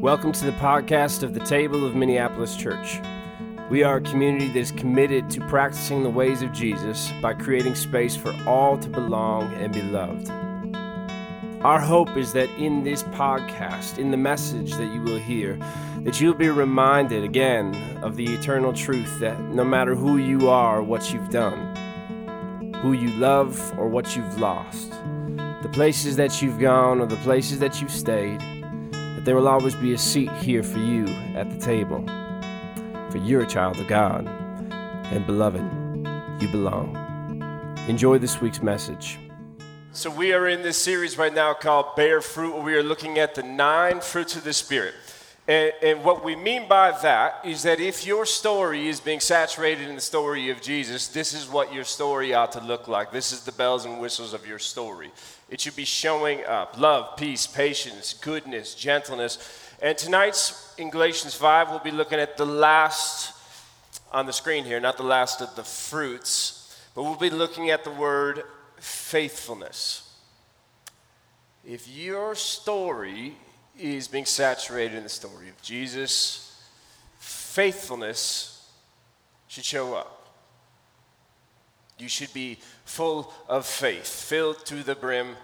Welcome to the podcast of the Table of Minneapolis Church. We are a community that is committed to practicing the ways of Jesus by creating space for all to belong and be loved. Our hope is that in this podcast, in the message that you will hear, that you'll be reminded again of the eternal truth that no matter who you are what you've done, who you love or what you've lost, the places that you've gone or the places that you've stayed, there will always be a seat here for you at the table. For you're a child of God, and beloved, you belong. Enjoy this week's message. So, we are in this series right now called Bear Fruit, where we are looking at the nine fruits of the Spirit. And, and, what we mean by that is that if your story is being saturated in the story of Jesus, this is what your story ought to look like. This is the bells and whistles of your story. It should be showing up love, peace, patience, goodness, gentleness. And tonight's in Galatians 5, we'll be looking at the last on the screen here, not the last of the fruits, but we'll be looking at the word faithfulness. If your story is being saturated in the story of Jesus, faithfulness should show up. You should be full of faith, filled to the brim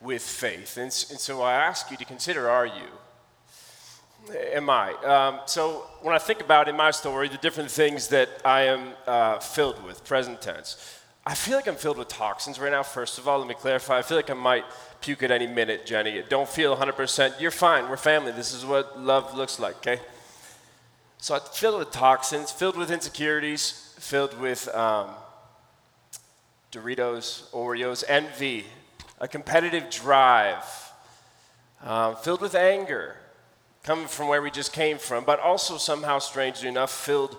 with faith. And, and so I ask you to consider are you? Am I? Um, so when I think about in my story the different things that I am uh, filled with, present tense, I feel like I'm filled with toxins right now. First of all, let me clarify. I feel like I might puke at any minute, Jenny. Don't feel 100%. You're fine. We're family. This is what love looks like, okay? So I'm filled with toxins, filled with insecurities, filled with um, Doritos, Oreos, envy, a competitive drive, um, filled with anger, coming from where we just came from, but also somehow, strangely enough, filled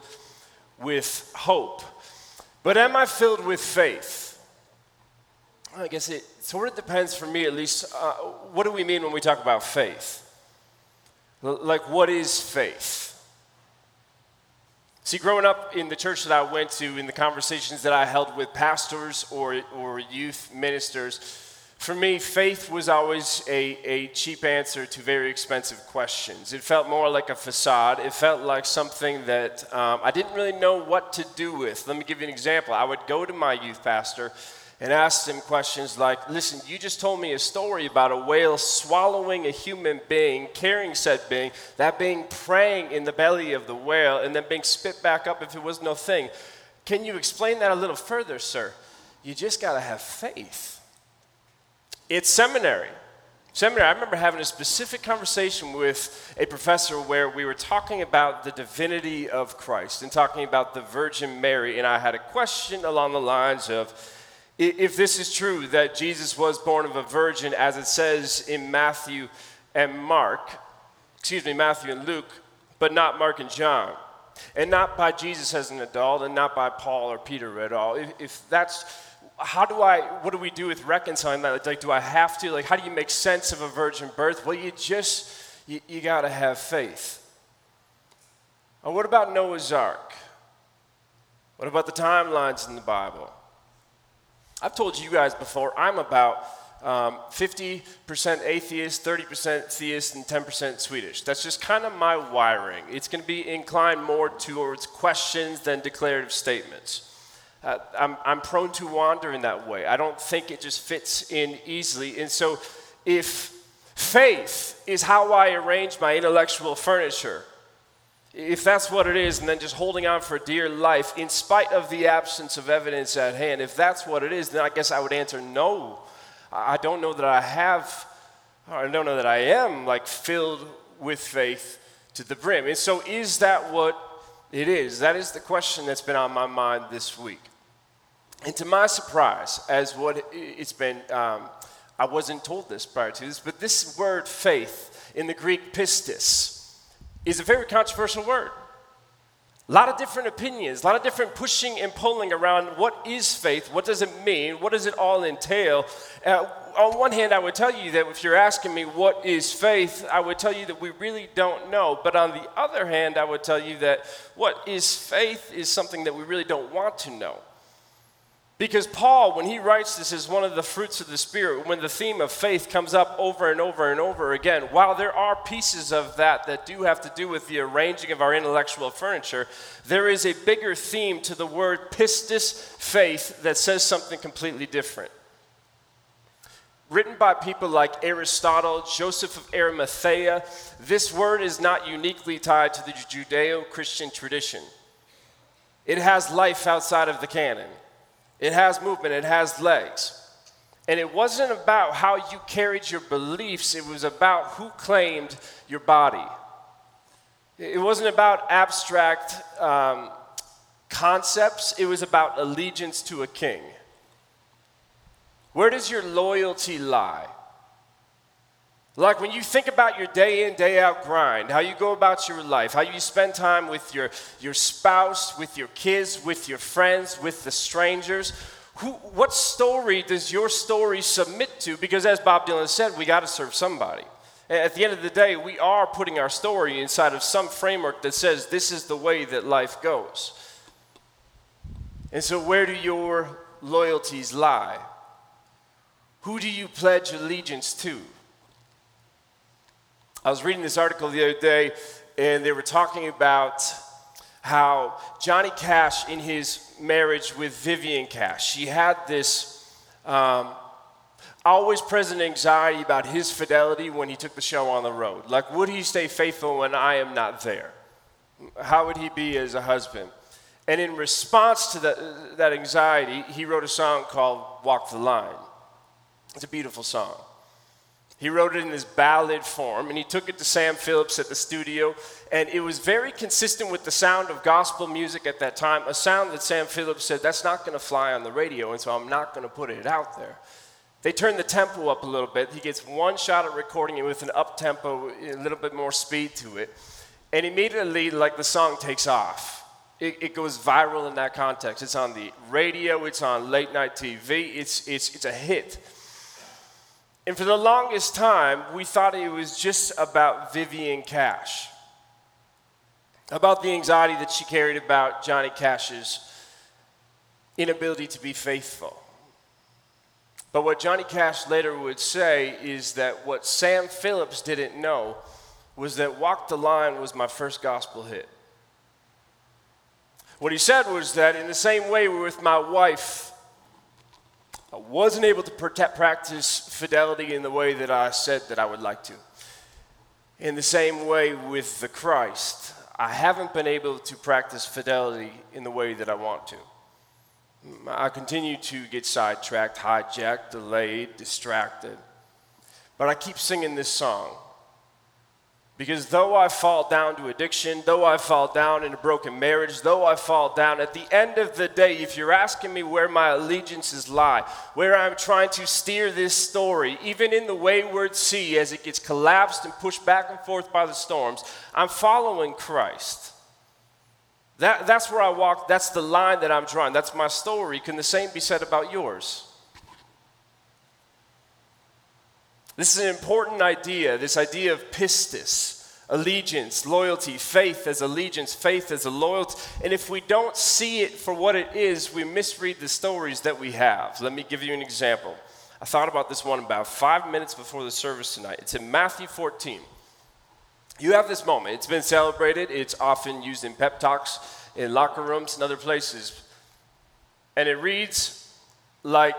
with hope. But am I filled with faith? I guess it sort of depends for me, at least. Uh, what do we mean when we talk about faith? Like, what is faith? See, growing up in the church that I went to, in the conversations that I held with pastors or, or youth ministers, for me, faith was always a, a cheap answer to very expensive questions. It felt more like a facade. It felt like something that um, I didn't really know what to do with. Let me give you an example. I would go to my youth pastor and asked him questions like Listen, you just told me a story about a whale swallowing a human being, carrying said being, that being praying in the belly of the whale, and then being spit back up if it was no thing. Can you explain that a little further, sir? You just got to have faith. It's seminary. Seminary, I remember having a specific conversation with a professor where we were talking about the divinity of Christ and talking about the Virgin Mary, and I had a question along the lines of, if this is true that Jesus was born of a virgin, as it says in Matthew and Mark, excuse me, Matthew and Luke, but not Mark and John, and not by Jesus as an adult, and not by Paul or Peter at all. If, if that's how do I, what do we do with reconciling that? Like, do I have to? Like, how do you make sense of a virgin birth? Well, you just, you, you got to have faith. Or what about Noah's Ark? What about the timelines in the Bible? I've told you guys before, I'm about um, 50% atheist, 30% theist, and 10% Swedish. That's just kind of my wiring. It's going to be inclined more towards questions than declarative statements. Uh, I'm, I'm prone to wander in that way. I don't think it just fits in easily. And so, if faith is how I arrange my intellectual furniture, if that's what it is, and then just holding on for dear life in spite of the absence of evidence at hand, if that's what it is, then I guess I would answer no. I don't know that I have, I don't know that I am like filled with faith to the brim. And so, is that what it is? That is the question that's been on my mind this week. And to my surprise, as what it's been, um, I wasn't told this prior to this, but this word faith in the Greek pistis, is a very controversial word. A lot of different opinions, a lot of different pushing and pulling around what is faith, what does it mean, what does it all entail. Uh, on one hand, I would tell you that if you're asking me what is faith, I would tell you that we really don't know. But on the other hand, I would tell you that what is faith is something that we really don't want to know. Because Paul, when he writes this as one of the fruits of the Spirit, when the theme of faith comes up over and over and over again, while there are pieces of that that do have to do with the arranging of our intellectual furniture, there is a bigger theme to the word pistis, faith, that says something completely different. Written by people like Aristotle, Joseph of Arimathea, this word is not uniquely tied to the Judeo Christian tradition. It has life outside of the canon. It has movement, it has legs. And it wasn't about how you carried your beliefs, it was about who claimed your body. It wasn't about abstract um, concepts, it was about allegiance to a king. Where does your loyalty lie? Like when you think about your day in, day out grind, how you go about your life, how you spend time with your, your spouse, with your kids, with your friends, with the strangers, who, what story does your story submit to? Because as Bob Dylan said, we got to serve somebody. At the end of the day, we are putting our story inside of some framework that says this is the way that life goes. And so, where do your loyalties lie? Who do you pledge allegiance to? I was reading this article the other day, and they were talking about how Johnny Cash, in his marriage with Vivian Cash, she had this um, always present anxiety about his fidelity when he took the show on the road. Like, would he stay faithful when I am not there? How would he be as a husband? And in response to that, that anxiety, he wrote a song called Walk the Line. It's a beautiful song. He wrote it in this ballad form, and he took it to Sam Phillips at the studio, and it was very consistent with the sound of gospel music at that time, a sound that Sam Phillips said, that's not going to fly on the radio, and so I'm not going to put it out there. They turn the tempo up a little bit. He gets one shot at recording it with an up tempo, a little bit more speed to it, and immediately, like the song takes off. It, it, goes viral in that context. It's on the radio, it's on late night TV, it's, it's, it's a hit. And for the longest time, we thought it was just about Vivian Cash, about the anxiety that she carried about Johnny Cash's inability to be faithful. But what Johnny Cash later would say is that what Sam Phillips didn't know was that Walk the Line was my first gospel hit. What he said was that in the same way with my wife, I wasn't able to protect, practice fidelity in the way that I said that I would like to. In the same way with the Christ, I haven't been able to practice fidelity in the way that I want to. I continue to get sidetracked, hijacked, delayed, distracted. But I keep singing this song because though I fall down to addiction, though I fall down in a broken marriage, though I fall down, at the end of the day, if you're asking me where my allegiances lie, where I'm trying to steer this story, even in the wayward sea as it gets collapsed and pushed back and forth by the storms, I'm following Christ. That, that's where I walk. That's the line that I'm drawing. That's my story. Can the same be said about yours? This is an important idea, this idea of pistis, allegiance, loyalty, faith as allegiance, faith as a loyalty. And if we don't see it for what it is, we misread the stories that we have. Let me give you an example. I thought about this one about five minutes before the service tonight. It's in Matthew 14. You have this moment. It's been celebrated. It's often used in pep talks, in locker rooms, and other places. And it reads like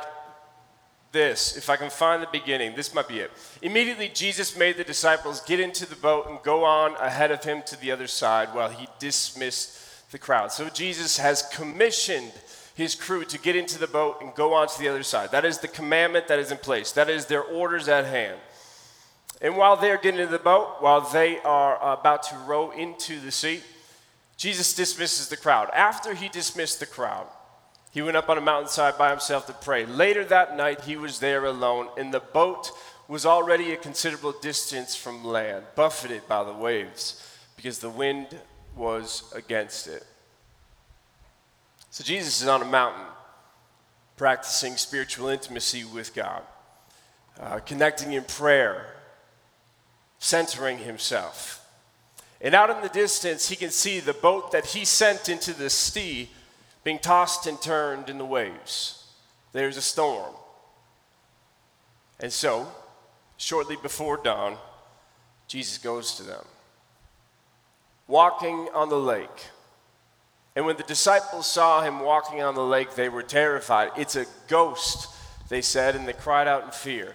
this, if I can find the beginning, this might be it. Immediately, Jesus made the disciples get into the boat and go on ahead of him to the other side while he dismissed the crowd. So, Jesus has commissioned his crew to get into the boat and go on to the other side. That is the commandment that is in place, that is their orders at hand. And while they're getting into the boat, while they are about to row into the sea, Jesus dismisses the crowd. After he dismissed the crowd, he went up on a mountainside by himself to pray. Later that night, he was there alone, and the boat was already a considerable distance from land, buffeted by the waves, because the wind was against it. So Jesus is on a mountain, practicing spiritual intimacy with God, uh, connecting in prayer, centering himself. And out in the distance, he can see the boat that he sent into the sea being tossed and turned in the waves. there's a storm. And so, shortly before dawn, Jesus goes to them, walking on the lake. And when the disciples saw him walking on the lake, they were terrified. It's a ghost, they said, and they cried out in fear.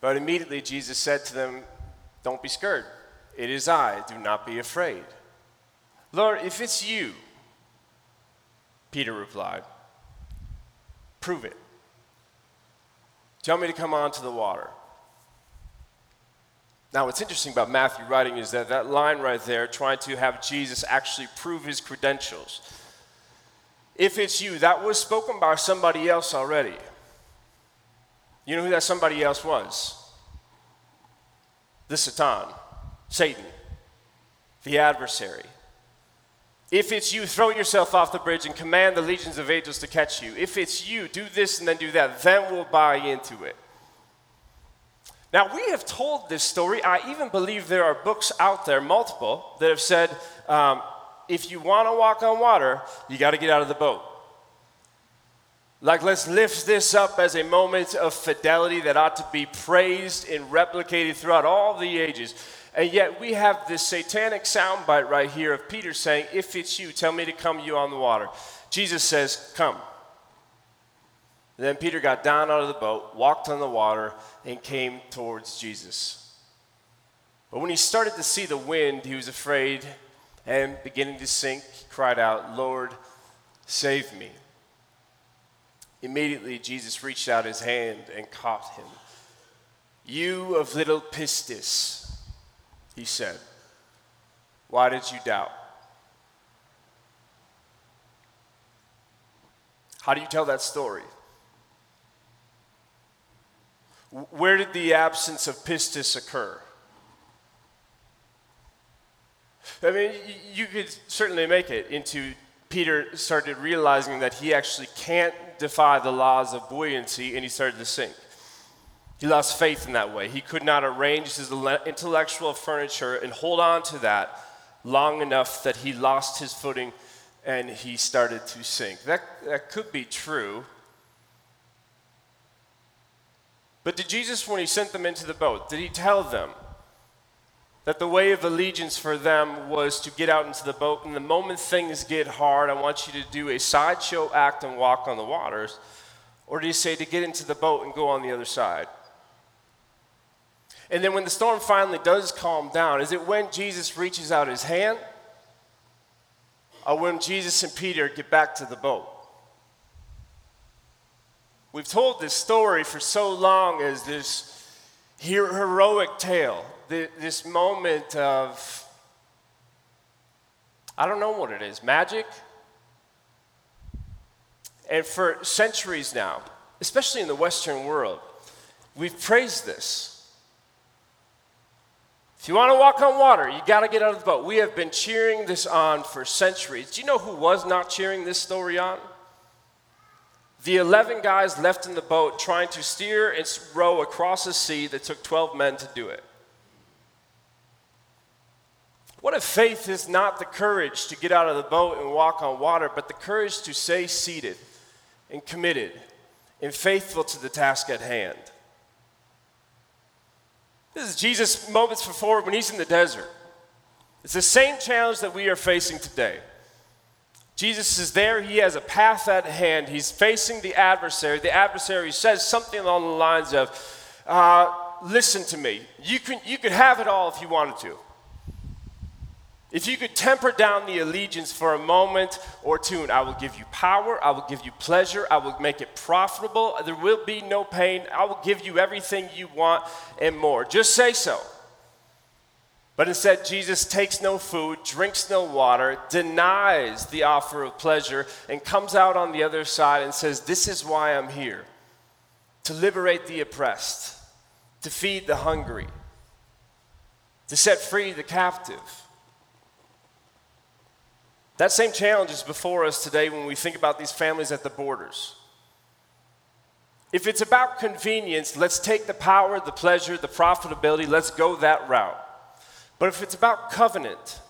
But immediately Jesus said to them, Don't be scared. It is I. Do not be afraid. Lord, if it's you, Peter replied, prove it. Tell me to come onto the water. Now, what's interesting about Matthew writing is that that line right there, trying to have Jesus actually prove his credentials. If it's you, that was spoken by somebody else already. You know who that somebody else was? The Satan, Satan, the adversary. If it's you, throw yourself off the bridge and command the legions of angels to catch you. If it's you, do this and then do that. Then we'll buy into it. Now, we have told this story. I even believe there are books out there, multiple, that have said um, if you want to walk on water, you got to get out of the boat. Like, let's lift this up as a moment of fidelity that ought to be praised and replicated throughout all the ages. And yet we have this satanic soundbite right here of Peter saying, If it's you, tell me to come you on the water. Jesus says, Come. And then Peter got down out of the boat, walked on the water, and came towards Jesus. But when he started to see the wind, he was afraid and beginning to sink, he cried out, Lord, save me. Immediately, Jesus reached out his hand and caught him. You of little pistis he said, Why did you doubt? How do you tell that story? Where did the absence of pistis occur? I mean, you could certainly make it into Peter started realizing that he actually can't defy the laws of buoyancy and he started to sink. He lost faith in that way. He could not arrange his intellectual furniture and hold on to that long enough that he lost his footing and he started to sink. That, that could be true. But did Jesus, when he sent them into the boat, did he tell them that the way of allegiance for them was to get out into the boat and the moment things get hard, I want you to do a sideshow act and walk on the waters? Or did he say to get into the boat and go on the other side? And then when the storm finally does calm down, is it when Jesus reaches out his hand or when Jesus and Peter get back to the boat? We've told this story for so long as this heroic tale, this moment of, I don't know what it is, magic? And for centuries now, especially in the Western world, we've praised this. If you want to walk on water, you got to get out of the boat. We have been cheering this on for centuries. Do you know who was not cheering this story on? The 11 guys left in the boat trying to steer and row across a sea that took 12 men to do it. What if faith is not the courage to get out of the boat and walk on water, but the courage to stay seated and committed and faithful to the task at hand? This is Jesus' moments before when he's in the desert. It's the same challenge that we are facing today. Jesus is there, he has a path at hand, he's facing the adversary. The adversary says something along the lines of, uh, Listen to me, you, can, you could have it all if you wanted to. If you could temper down the allegiance for a moment or two, and I will give you power, I will give you pleasure, I will make it profitable, there will be no pain, I will give you everything you want and more. Just say so. But instead, Jesus takes no food, drinks no water, denies the offer of pleasure, and comes out on the other side and says, This is why I'm here to liberate the oppressed, to feed the hungry, to set free the captive. That same challenge is before us today when we think about these families at the borders. If it's about convenience, let's take the power, the pleasure, the profitability, let's go that route. But if it's about covenant,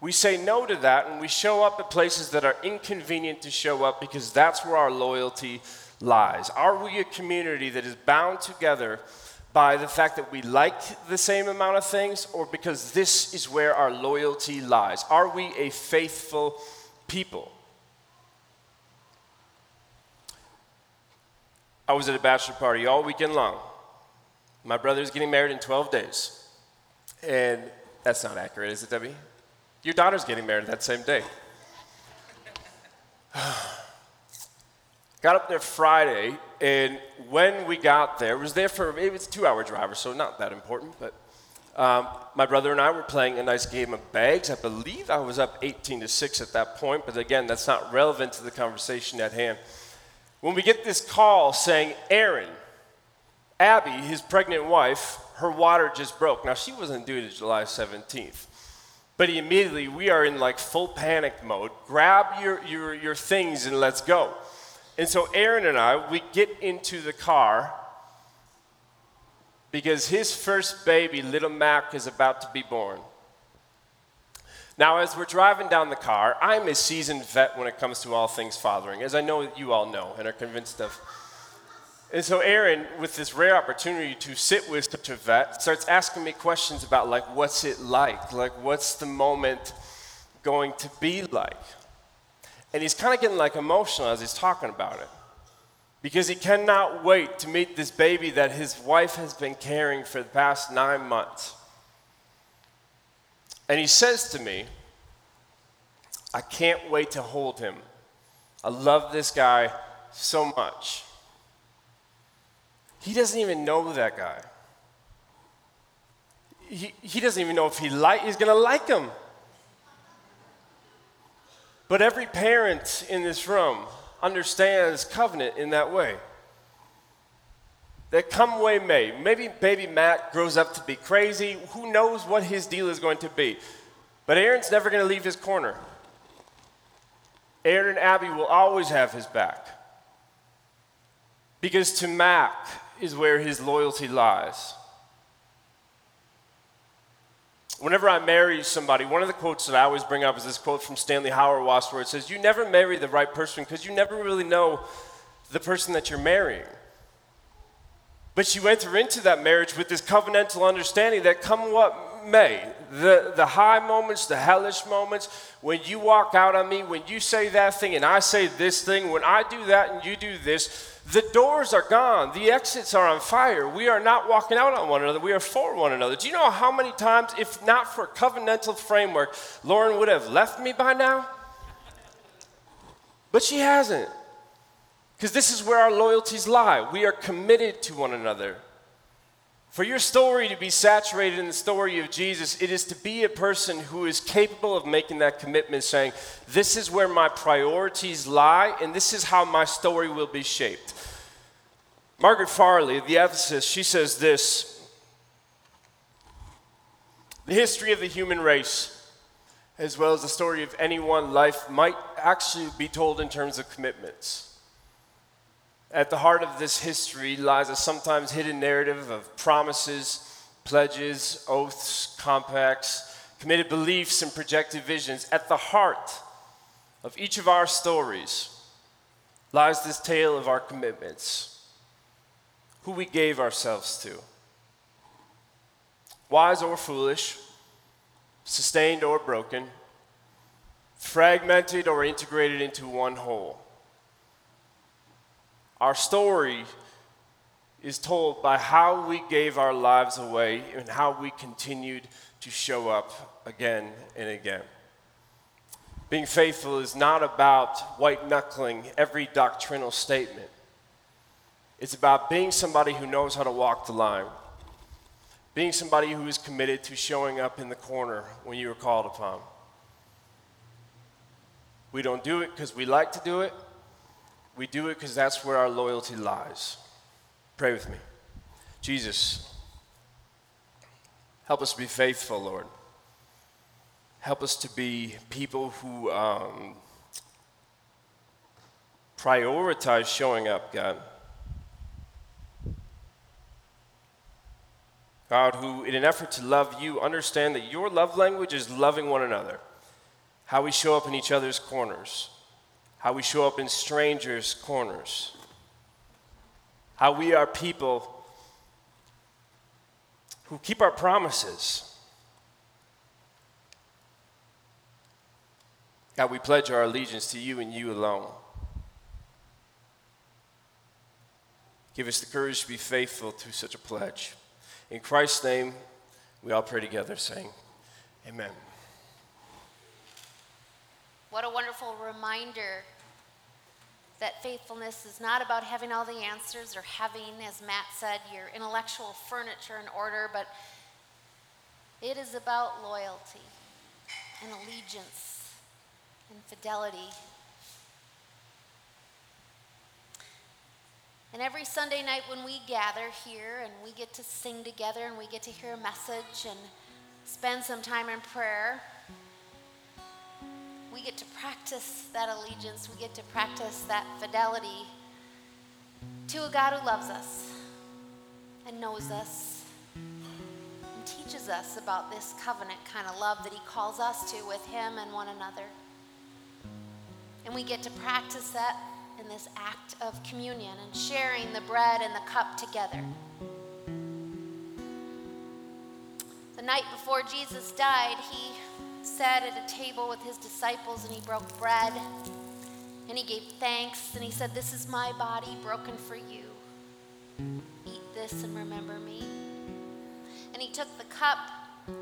We say no to that and we show up at places that are inconvenient to show up because that's where our loyalty lies. Are we a community that is bound together by the fact that we like the same amount of things or because this is where our loyalty lies? Are we a faithful people? I was at a bachelor party all weekend long. My brother is getting married in 12 days. And that's not accurate, is it, Debbie? Your daughter's getting married that same day. got up there Friday, and when we got there, was there for it was a two-hour drive, or so not that important. But um, my brother and I were playing a nice game of bags. I believe I was up 18 to six at that point, but again, that's not relevant to the conversation at hand. When we get this call saying, Aaron, Abby, his pregnant wife, her water just broke. Now, she wasn't due to July 17th. But immediately, we are in like full panic mode. Grab your, your, your things and let's go. And so, Aaron and I, we get into the car because his first baby, little Mac, is about to be born. Now, as we're driving down the car, I'm a seasoned vet when it comes to all things fathering, as I know you all know and are convinced of. And so Aaron, with this rare opportunity to sit with such a vet, starts asking me questions about like what's it like? Like what's the moment going to be like? And he's kind of getting like emotional as he's talking about it. Because he cannot wait to meet this baby that his wife has been carrying for the past nine months. And he says to me, I can't wait to hold him. I love this guy so much. He doesn't even know that guy. He, he doesn't even know if he like, he's going to like him. But every parent in this room understands covenant in that way. That come way may. Maybe baby Mac grows up to be crazy. Who knows what his deal is going to be? But Aaron's never going to leave his corner. Aaron and Abby will always have his back. Because to Mac, is where his loyalty lies. Whenever I marry somebody, one of the quotes that I always bring up is this quote from Stanley Hauerwas where it says, You never marry the right person because you never really know the person that you're marrying. But you enter into that marriage with this covenantal understanding that come what may, the, the high moments, the hellish moments, when you walk out on me, when you say that thing and I say this thing, when I do that and you do this, the doors are gone. The exits are on fire. We are not walking out on one another. We are for one another. Do you know how many times, if not for covenantal framework, Lauren would have left me by now? But she hasn't. Because this is where our loyalties lie. We are committed to one another. For your story to be saturated in the story of Jesus, it is to be a person who is capable of making that commitment, saying, This is where my priorities lie, and this is how my story will be shaped. Margaret Farley, the ethicist, she says this The history of the human race, as well as the story of any one life, might actually be told in terms of commitments. At the heart of this history lies a sometimes hidden narrative of promises, pledges, oaths, compacts, committed beliefs, and projected visions. At the heart of each of our stories lies this tale of our commitments, who we gave ourselves to. Wise or foolish, sustained or broken, fragmented or integrated into one whole. Our story is told by how we gave our lives away and how we continued to show up again and again. Being faithful is not about white knuckling every doctrinal statement. It's about being somebody who knows how to walk the line, being somebody who is committed to showing up in the corner when you are called upon. We don't do it because we like to do it. We do it because that's where our loyalty lies. Pray with me. Jesus, help us be faithful, Lord. Help us to be people who um, prioritize showing up, God. God, who, in an effort to love you, understand that your love language is loving one another. how we show up in each other's corners, how we show up in strangers' corners, how we are people who keep our promises. God, we pledge our allegiance to you and you alone. Give us the courage to be faithful to such a pledge. In Christ's name, we all pray together, saying, Amen. What a wonderful reminder that faithfulness is not about having all the answers or having, as Matt said, your intellectual furniture in order, but it is about loyalty and allegiance and fidelity. And every Sunday night when we gather here and we get to sing together and we get to hear a message and spend some time in prayer, we get to practice that allegiance, we get to practice that fidelity to a God who loves us and knows us and teaches us about this covenant kind of love that He calls us to with Him and one another. And we get to practice that in this act of communion and sharing the bread and the cup together. The night before Jesus died, he sat at a table with his disciples and he broke bread and he gave thanks and he said, This is my body broken for you. Eat this and remember me. And he took the cup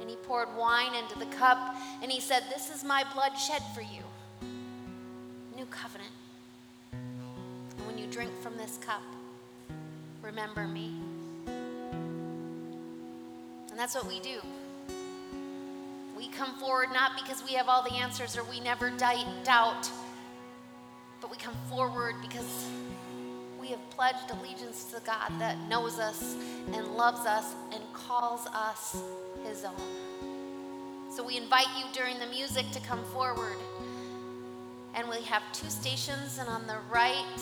and he poured wine into the cup and he said, This is my blood shed for you. New covenant. And when you drink from this cup, remember me. And that's what we do. Come forward not because we have all the answers or we never doubt, but we come forward because we have pledged allegiance to God that knows us and loves us and calls us his own. So we invite you during the music to come forward. And we have two stations, and on the right,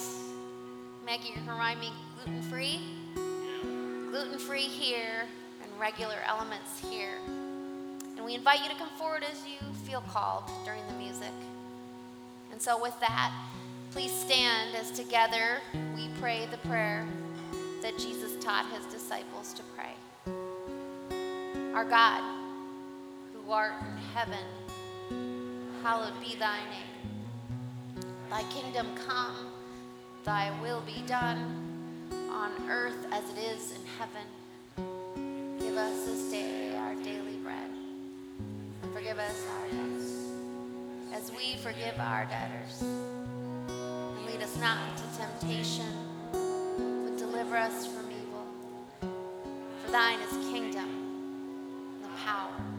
Maggie, you can remind me gluten free? Gluten free here, and regular elements here. And we invite you to come forward as you feel called during the music. And so, with that, please stand as together we pray the prayer that Jesus taught his disciples to pray. Our God, who art in heaven, hallowed be thy name. Thy kingdom come, thy will be done on earth as it is in heaven. Give us this day forgive us our debts, as we forgive our debtors. And lead us not into temptation, but deliver us from evil. For thine is kingdom, the power, the glory